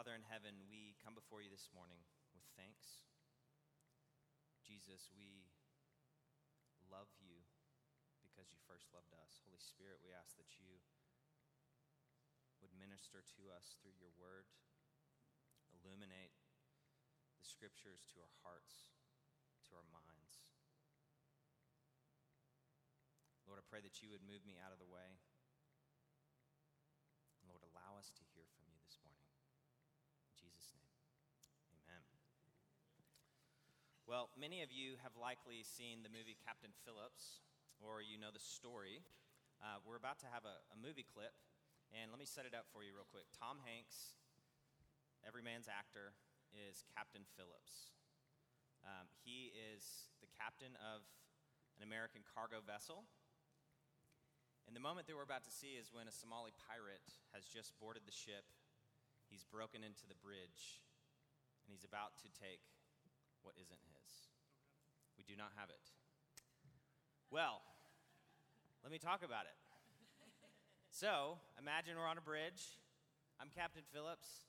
Father in heaven, we come before you this morning with thanks. Jesus, we love you because you first loved us. Holy Spirit, we ask that you would minister to us through your word, illuminate the scriptures to our hearts, to our minds. Lord, I pray that you would move me out of the way. Lord, allow us to hear from you this morning. In Jesus' name, amen. Well, many of you have likely seen the movie Captain Phillips, or you know the story. Uh, we're about to have a, a movie clip, and let me set it up for you real quick. Tom Hanks, every man's actor, is Captain Phillips. Um, he is the captain of an American cargo vessel. And the moment that we're about to see is when a Somali pirate has just boarded the ship. He's broken into the bridge, and he's about to take what isn't his. We do not have it. Well, let me talk about it. So, imagine we're on a bridge. I'm Captain Phillips.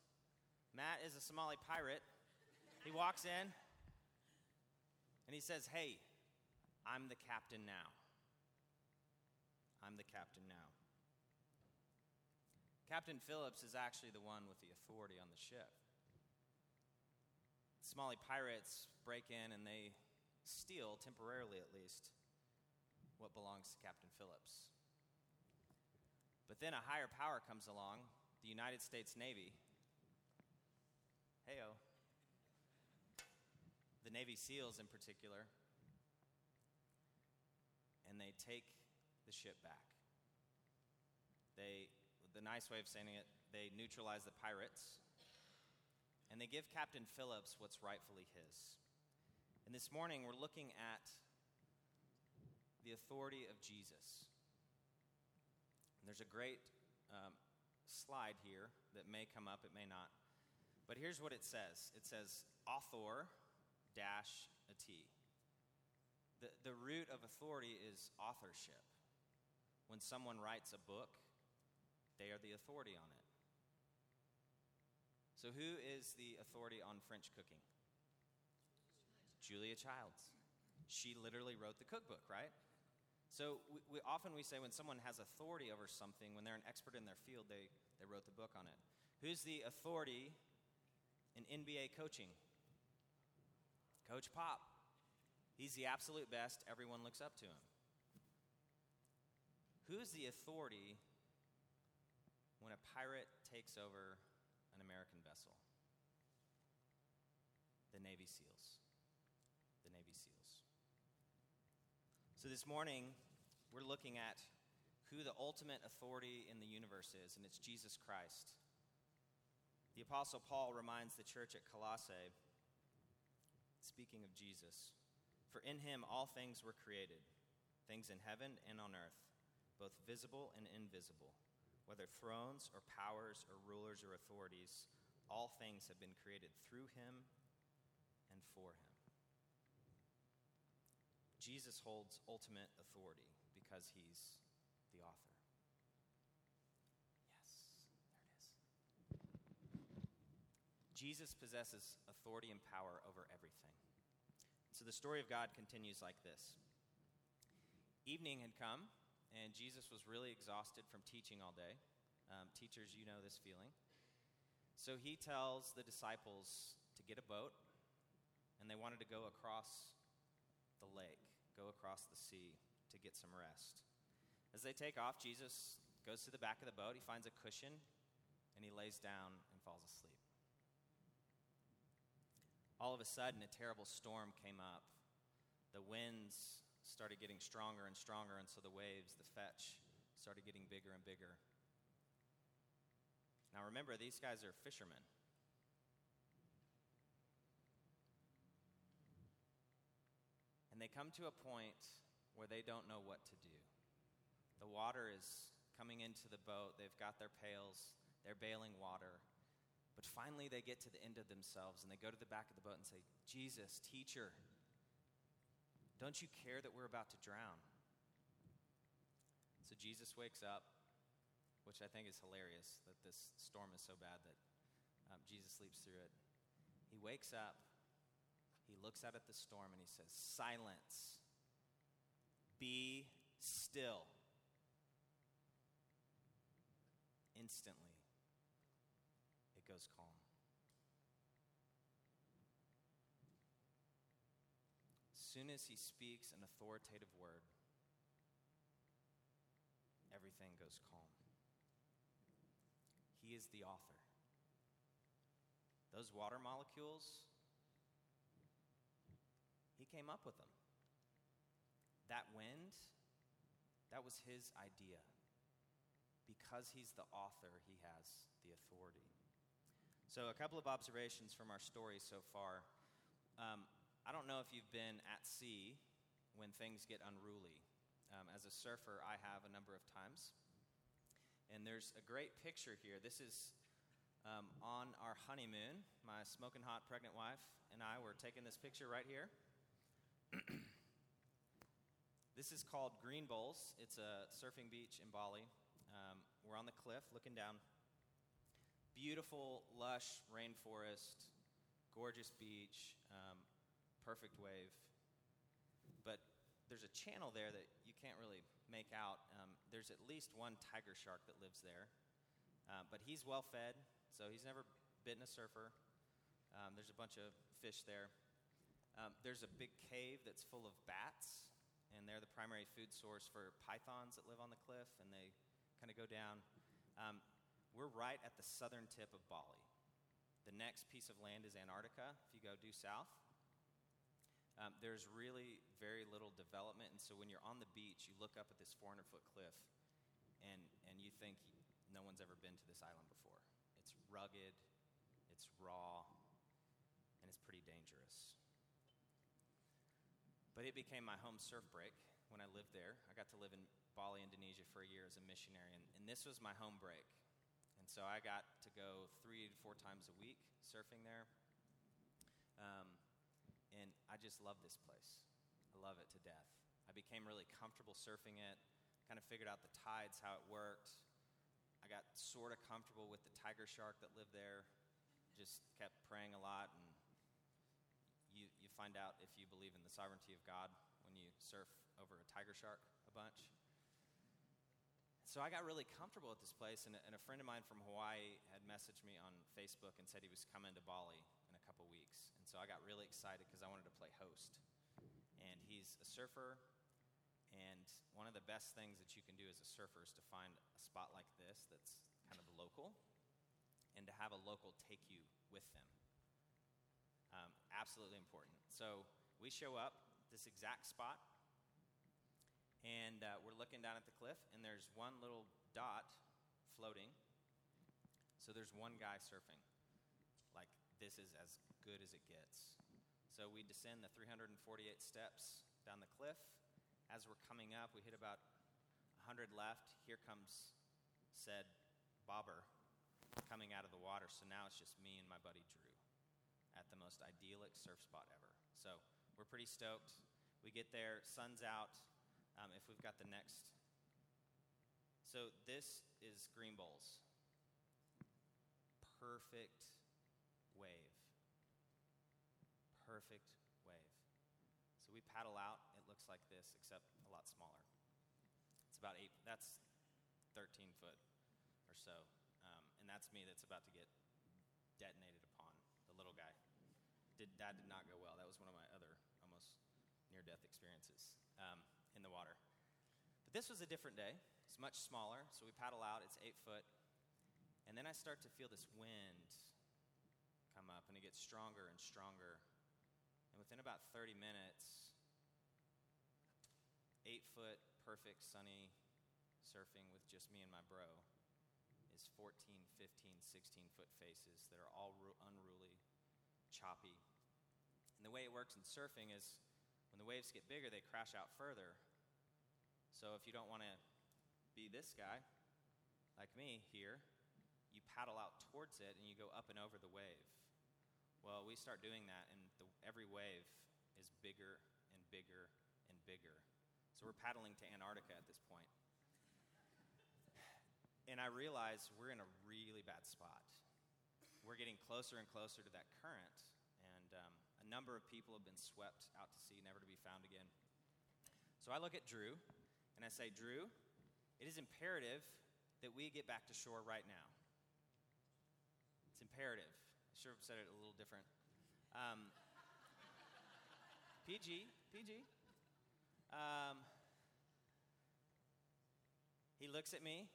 Matt is a Somali pirate. He walks in and he says, Hey, I'm the captain now. I'm the captain now. Captain Phillips is actually the one with the authority on the ship. Somali pirates break in and they steal, temporarily at least, what belongs to Captain Phillips. But then a higher power comes along, the United States Navy. Heyo. The Navy SEALs in particular. And they take the ship back. They, the nice way of saying it, they neutralize the pirates and they give Captain Phillips what's rightfully his. And this morning, we're looking at the authority of Jesus. And there's a great um, slide here that may come up, it may not. But here's what it says it says author dash a T. The, the root of authority is authorship. When someone writes a book, they are the authority on it. So, who is the authority on French cooking? Julia Childs. She literally wrote the cookbook, right? So, we, we, often we say when someone has authority over something, when they're an expert in their field, they, they wrote the book on it. Who's the authority in NBA coaching? Coach Pop. He's the absolute best. Everyone looks up to him. Who's the authority when a pirate takes over an American vessel. The Navy SEALs. The Navy SEALs. So this morning, we're looking at who the ultimate authority in the universe is, and it's Jesus Christ. The Apostle Paul reminds the church at Colossae, speaking of Jesus, for in him all things were created, things in heaven and on earth, both visible and invisible whether thrones or powers or rulers or authorities, all things have been created through him and for him. Jesus holds ultimate authority because he's the author. Yes, there it is. Jesus possesses authority and power over everything. So the story of God continues like this Evening had come and Jesus was really exhausted from teaching all day. Um, teachers, you know this feeling. So he tells the disciples to get a boat, and they wanted to go across the lake, go across the sea to get some rest. As they take off, Jesus goes to the back of the boat, he finds a cushion, and he lays down and falls asleep. All of a sudden, a terrible storm came up. The winds started getting stronger and stronger, and so the waves, the fetch, started getting bigger and bigger. Now remember, these guys are fishermen. And they come to a point where they don't know what to do. The water is coming into the boat, they've got their pails, they're bailing water. But finally, they get to the end of themselves and they go to the back of the boat and say, Jesus, teacher, don't you care that we're about to drown? So Jesus wakes up, which I think is hilarious that this storm is so bad that Um, Jesus sleeps through it. He wakes up, he looks out at the storm, and he says, Silence. Be still. Instantly, it goes calm. As soon as he speaks an authoritative word, everything goes calm. He is the author. Those water molecules, came up with them. That wind, that was his idea. Because he's the author, he has the authority. So, a couple of observations from our story so far. Um, I don't know if you've been at sea when things get unruly. Um, as a surfer, I have a number of times. And there's a great picture here. This is um, on our honeymoon. My smoking hot pregnant wife and I were taking this picture right here. this is called Green Bowls. It's a surfing beach in Bali. Um, we're on the cliff looking down. Beautiful, lush rainforest, gorgeous beach, um, perfect wave. But there's a channel there that you can't really make out. Um, there's at least one tiger shark that lives there. Uh, but he's well fed, so he's never bitten a surfer. Um, there's a bunch of fish there. Um, there's a big cave that's full of bats, and they're the primary food source for pythons that live on the cliff, and they kind of go down. Um, we're right at the southern tip of Bali. The next piece of land is Antarctica, if you go due south. Um, there's really very little development, and so when you're on the beach, you look up at this 400 foot cliff, and, and you think no one's ever been to this island before. It's rugged, it's raw, and it's pretty dangerous. But it became my home surf break when I lived there. I got to live in Bali, Indonesia for a year as a missionary, and, and this was my home break. And so I got to go three to four times a week surfing there. Um, and I just love this place. I love it to death. I became really comfortable surfing it, kind of figured out the tides, how it worked. I got sort of comfortable with the tiger shark that lived there, just kept praying a lot. And find out if you believe in the sovereignty of God when you surf over a tiger shark a bunch. So I got really comfortable at this place, and a, and a friend of mine from Hawaii had messaged me on Facebook and said he was coming to Bali in a couple weeks. And so I got really excited because I wanted to play host. And he's a surfer. And one of the best things that you can do as a surfer is to find a spot like this that's kind of local and to have a local take you with them. Absolutely important. So we show up this exact spot, and uh, we're looking down at the cliff, and there's one little dot floating. So there's one guy surfing Like, this is as good as it gets. So we descend the 348 steps down the cliff. As we're coming up, we hit about 100 left. Here comes said bobber coming out of the water. So now it's just me and my buddy Drew at the most idyllic surf spot ever. So we're pretty stoked. We get there, sun's out. Um, if we've got the next. So this is Green Bowls. Perfect wave. Perfect wave. So we paddle out. It looks like this, except a lot smaller. It's about eight, that's 13 foot or so. Um, and that's me that's about to get detonated upon, the little guy. Did, that did not go well. That was one of my other almost near death experiences um, in the water. But this was a different day. It's much smaller. So we paddle out, it's eight foot. And then I start to feel this wind come up, and it gets stronger and stronger. And within about 30 minutes, eight foot, perfect, sunny surfing with just me and my bro is 14, 15, 16 foot faces that are all choppy. And the way it works in surfing is when the waves get bigger, they crash out further. So if you don't want to be this guy, like me here, you paddle out towards it and you go up and over the wave. Well, we start doing that, and the, every wave is bigger and bigger and bigger. So we're paddling to Antarctica at this point. And I realize we're in a really bad spot. We're getting closer and closer to that current, number of people have been swept out to sea, never to be found again. So I look at Drew, and I say, Drew, it is imperative that we get back to shore right now. It's imperative. I should have said it a little different. Um, PG, PG. Um, he looks at me,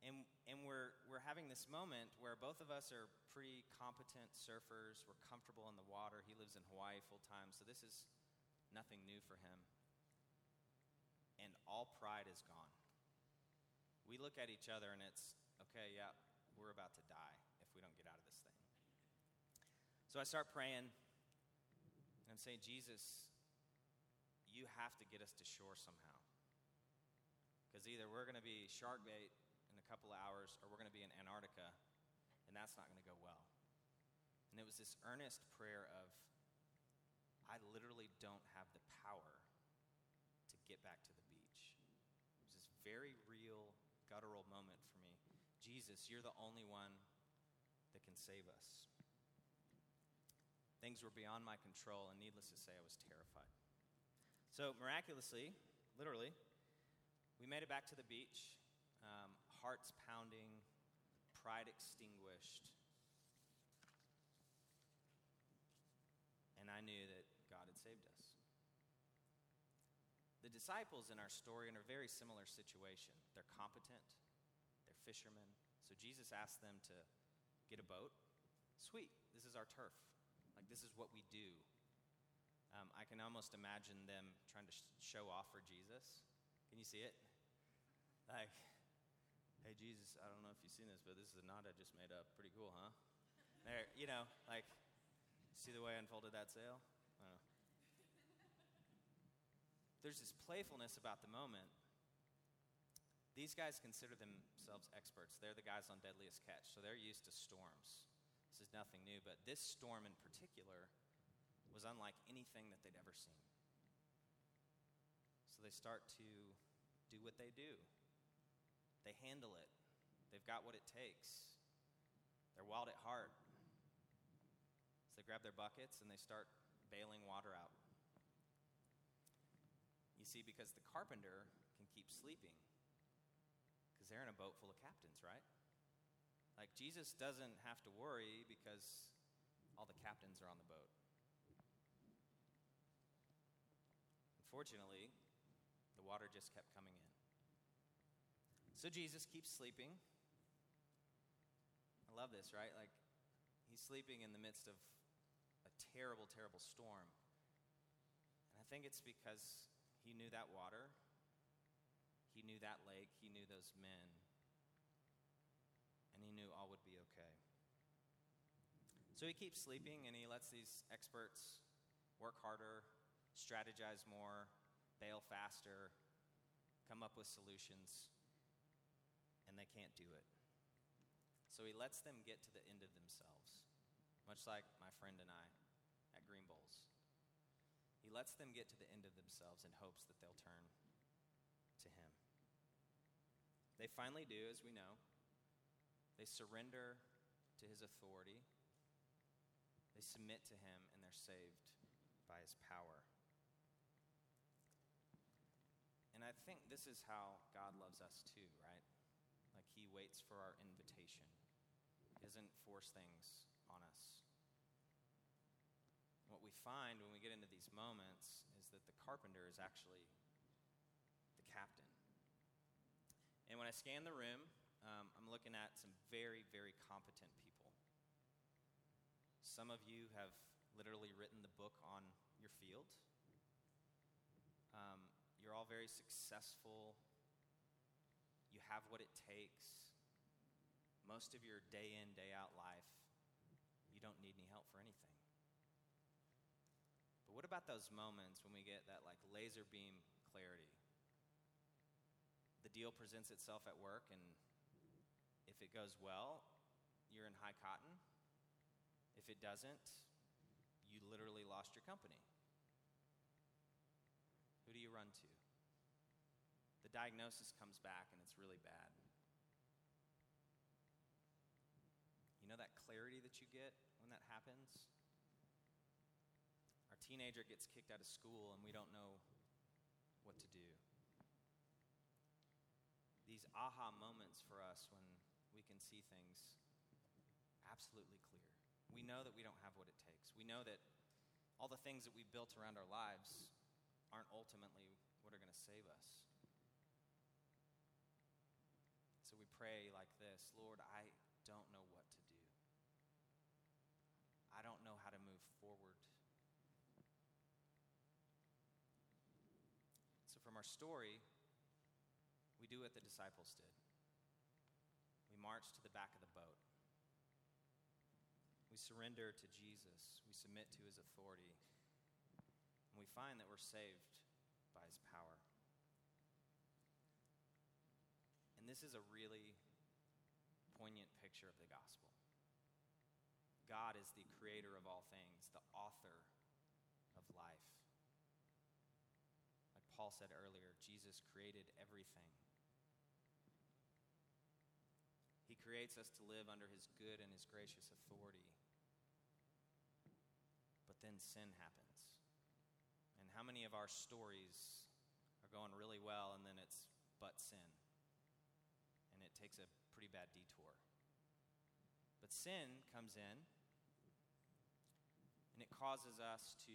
and, and we're, we're having this moment where both of us are pretty competent surfers. We're comfortable in the water. He lives in Hawaii full time, so this is nothing new for him. And all pride is gone. We look at each other, and it's okay, yeah, we're about to die if we don't get out of this thing. So I start praying, and I'm saying, Jesus, you have to get us to shore somehow. Because either we're going to be shark bait couple hours or we're going to be in Antarctica, and that's not going to go well. And it was this earnest prayer of, I literally don't have the power to get back to the beach. It was this very real, guttural moment for me. Jesus, you're the only one that can save us. Things were beyond my control, and needless to say, I was terrified. So, miraculously, literally, we made it back to the beach, um, hearts pounding, pride extinguished. And I knew that God had saved us. The disciples in our story are in a very similar situation. They're competent, they're fishermen. So Jesus asked them to get a boat. Sweet, this is our turf. Like, this is what we do. Um, I can almost imagine them trying to sh- show off for Jesus. Can you see it? Like, hey, Jesus, I don't know if you've seen this, but this is a knot I just made up. Pretty cool, huh? There, you know, like, see the way I unfolded that sail? There's this playfulness about the moment. These guys consider themselves experts. They're the guys on Deadliest Catch, so they're used to storms. This is nothing new, but this storm in particular was unlike anything that they'd ever seen. So they start to do what they do. They handle it. They've got what it takes. They're wild at heart. So they grab their buckets and they start bailing water out. You see, because the carpenter can keep sleeping, because they're in a boat full of captains, right? Like, Jesus doesn't have to worry because all the captains are on the boat. Unfortunately, the water just kept coming in. So Jesus keeps sleeping. I love this, right? Like, he's sleeping in the midst of a terrible, terrible storm. And I think it's because he knew that water, he knew that lake, he knew those men, and he knew all would be okay. So he keeps sleeping and he lets these experts work harder, strategize more, bail faster, come up with solutions and they can't do it. So he lets them get to the end of themselves, much like my friend and I at Green Bowls. He lets them get to the end of themselves in hopes that they'll turn to him. They finally do, as we know. They surrender to his authority, they submit to him, and they're saved by his power. And I think this is how God loves us too, right? He waits for our invitation. He doesn't force things on us. What we find when we get into these moments is that the carpenter is actually the captain. And when I scan the room, um, I'm looking at some very, very competent people. Some of you have literally written the book on your field. Um, you're all very successful have what it takes. Most of your day in, day out life, you don't need any help for anything. But what about those moments when we get that like laser beam clarity? The deal presents itself at work, and if it goes well, you're in high cotton. If it doesn't, you literally lost your company. Who do you run to? The diagnosis comes back and it's really bad. You know that clarity that you get when that happens? Our teenager gets kicked out of school and we don't know what to do. These aha moments for us when we can see things absolutely clear. We know that we don't have what it takes. We know that all the things that we've built around our lives aren't ultimately what are going to save us. So we pray like this Lord, I don't know what to do. I don't know how to move forward. So, from our story, we do what the disciples did. We march to the back of the boat. We surrender to Jesus. We submit to his authority. And we find that we're saved by his power. And this is a really poignant picture of the gospel. God is the creator of all things, the author of life. Like Paul said earlier, Jesus created everything. He creates us to live under his good and his gracious authority. But then sin happens. And how many of our stories are going really well and then it's but sin? Takes a pretty bad detour. But sin comes in and it causes us to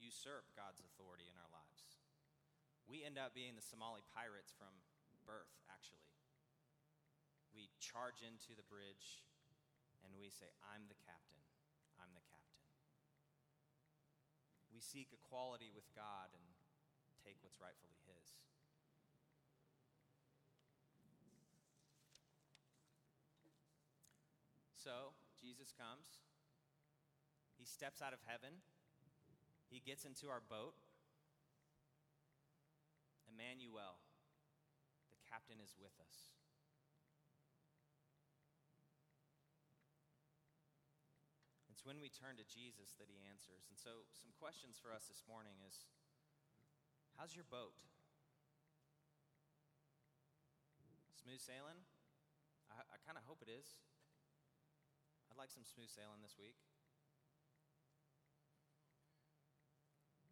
usurp God's authority in our lives. We end up being the Somali pirates from birth, actually. We charge into the bridge and we say, I'm the captain. I'm the captain. We seek equality with God and take what's rightfully His. So, Jesus comes. He steps out of heaven. He gets into our boat. Emmanuel, the captain, is with us. It's when we turn to Jesus that he answers. And so, some questions for us this morning is How's your boat? Smooth sailing? I, I kind of hope it is. I'd like some smooth sailing this week.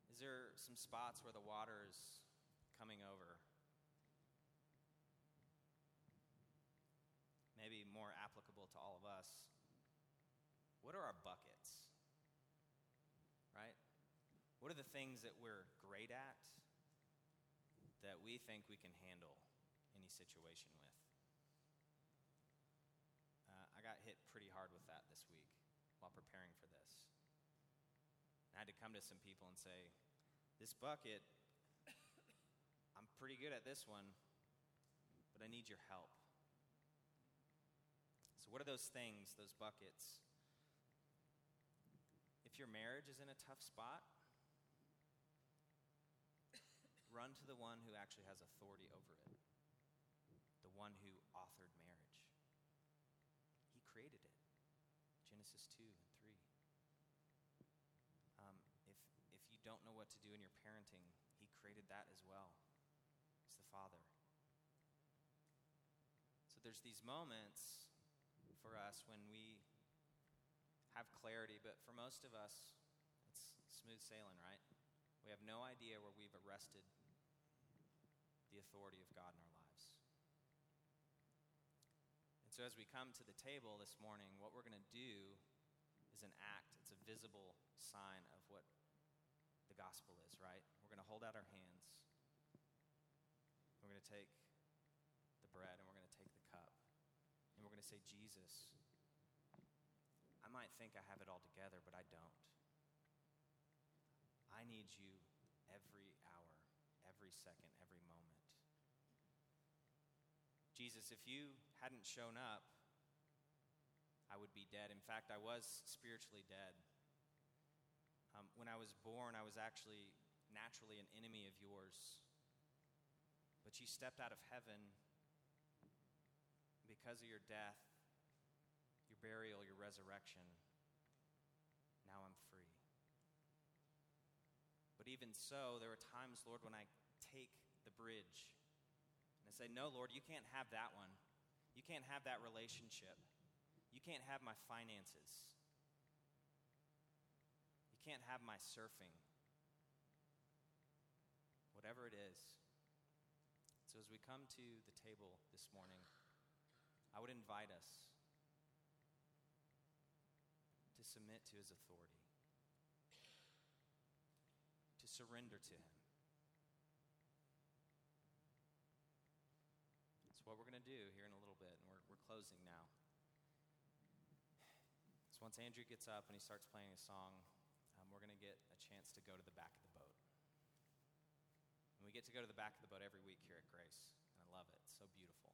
Is there some spots where the water is coming over? Maybe more applicable to all of us. What are our buckets? Right? What are the things that we're great at that we think we can handle any situation with? Got hit pretty hard with that this week while preparing for this. I had to come to some people and say, This bucket, I'm pretty good at this one, but I need your help. So, what are those things, those buckets? If your marriage is in a tough spot, run to the one who actually has authority over it, the one who authored marriage created it. Genesis 2 and 3. Um, if, if you don't know what to do in your parenting, He created that as well. He's the Father. So there's these moments for us when we have clarity, but for most of us, it's smooth sailing, right? We have no idea where we've arrested the authority of God in our lives. So, as we come to the table this morning, what we're going to do is an act. It's a visible sign of what the gospel is, right? We're going to hold out our hands. We're going to take the bread and we're going to take the cup. And we're going to say, Jesus, I might think I have it all together, but I don't. I need you every hour, every second, every moment. Jesus, if you hadn't shown up, I would be dead. In fact, I was spiritually dead. Um, when I was born, I was actually naturally an enemy of yours. But you stepped out of heaven because of your death, your burial, your resurrection. Now I'm free. But even so, there are times, Lord, when I take the bridge and say, No, Lord, you can't have that one. You can't have that relationship. You can't have my finances. You can't have my surfing. Whatever it is. So, as we come to the table this morning, I would invite us to submit to his authority, to surrender to him. That's what we're going to do here in a little bit, and we're, we're closing now. So once Andrew gets up and he starts playing a song, um, we're going to get a chance to go to the back of the boat. And we get to go to the back of the boat every week here at Grace, and I love it. It's so beautiful.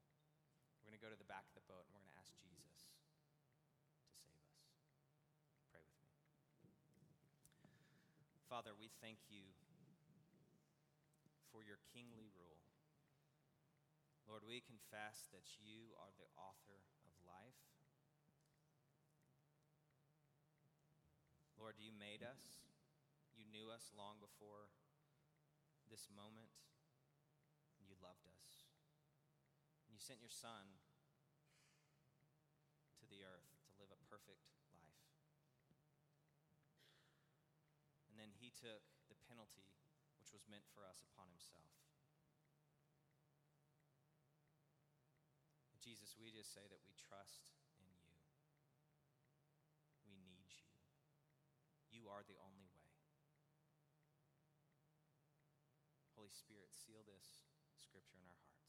We're going to go to the back of the boat, and we're going to ask Jesus to save us. Pray with me. Father, we thank you for your kingly rule. Lord, we confess that you are the author of life. Lord, you made us. You knew us long before this moment. You loved us. And you sent your Son to the earth to live a perfect life. And then he took the penalty which was meant for us upon himself. Jesus, we just say that we trust in you. We need you. You are the only way. Holy Spirit, seal this scripture in our hearts.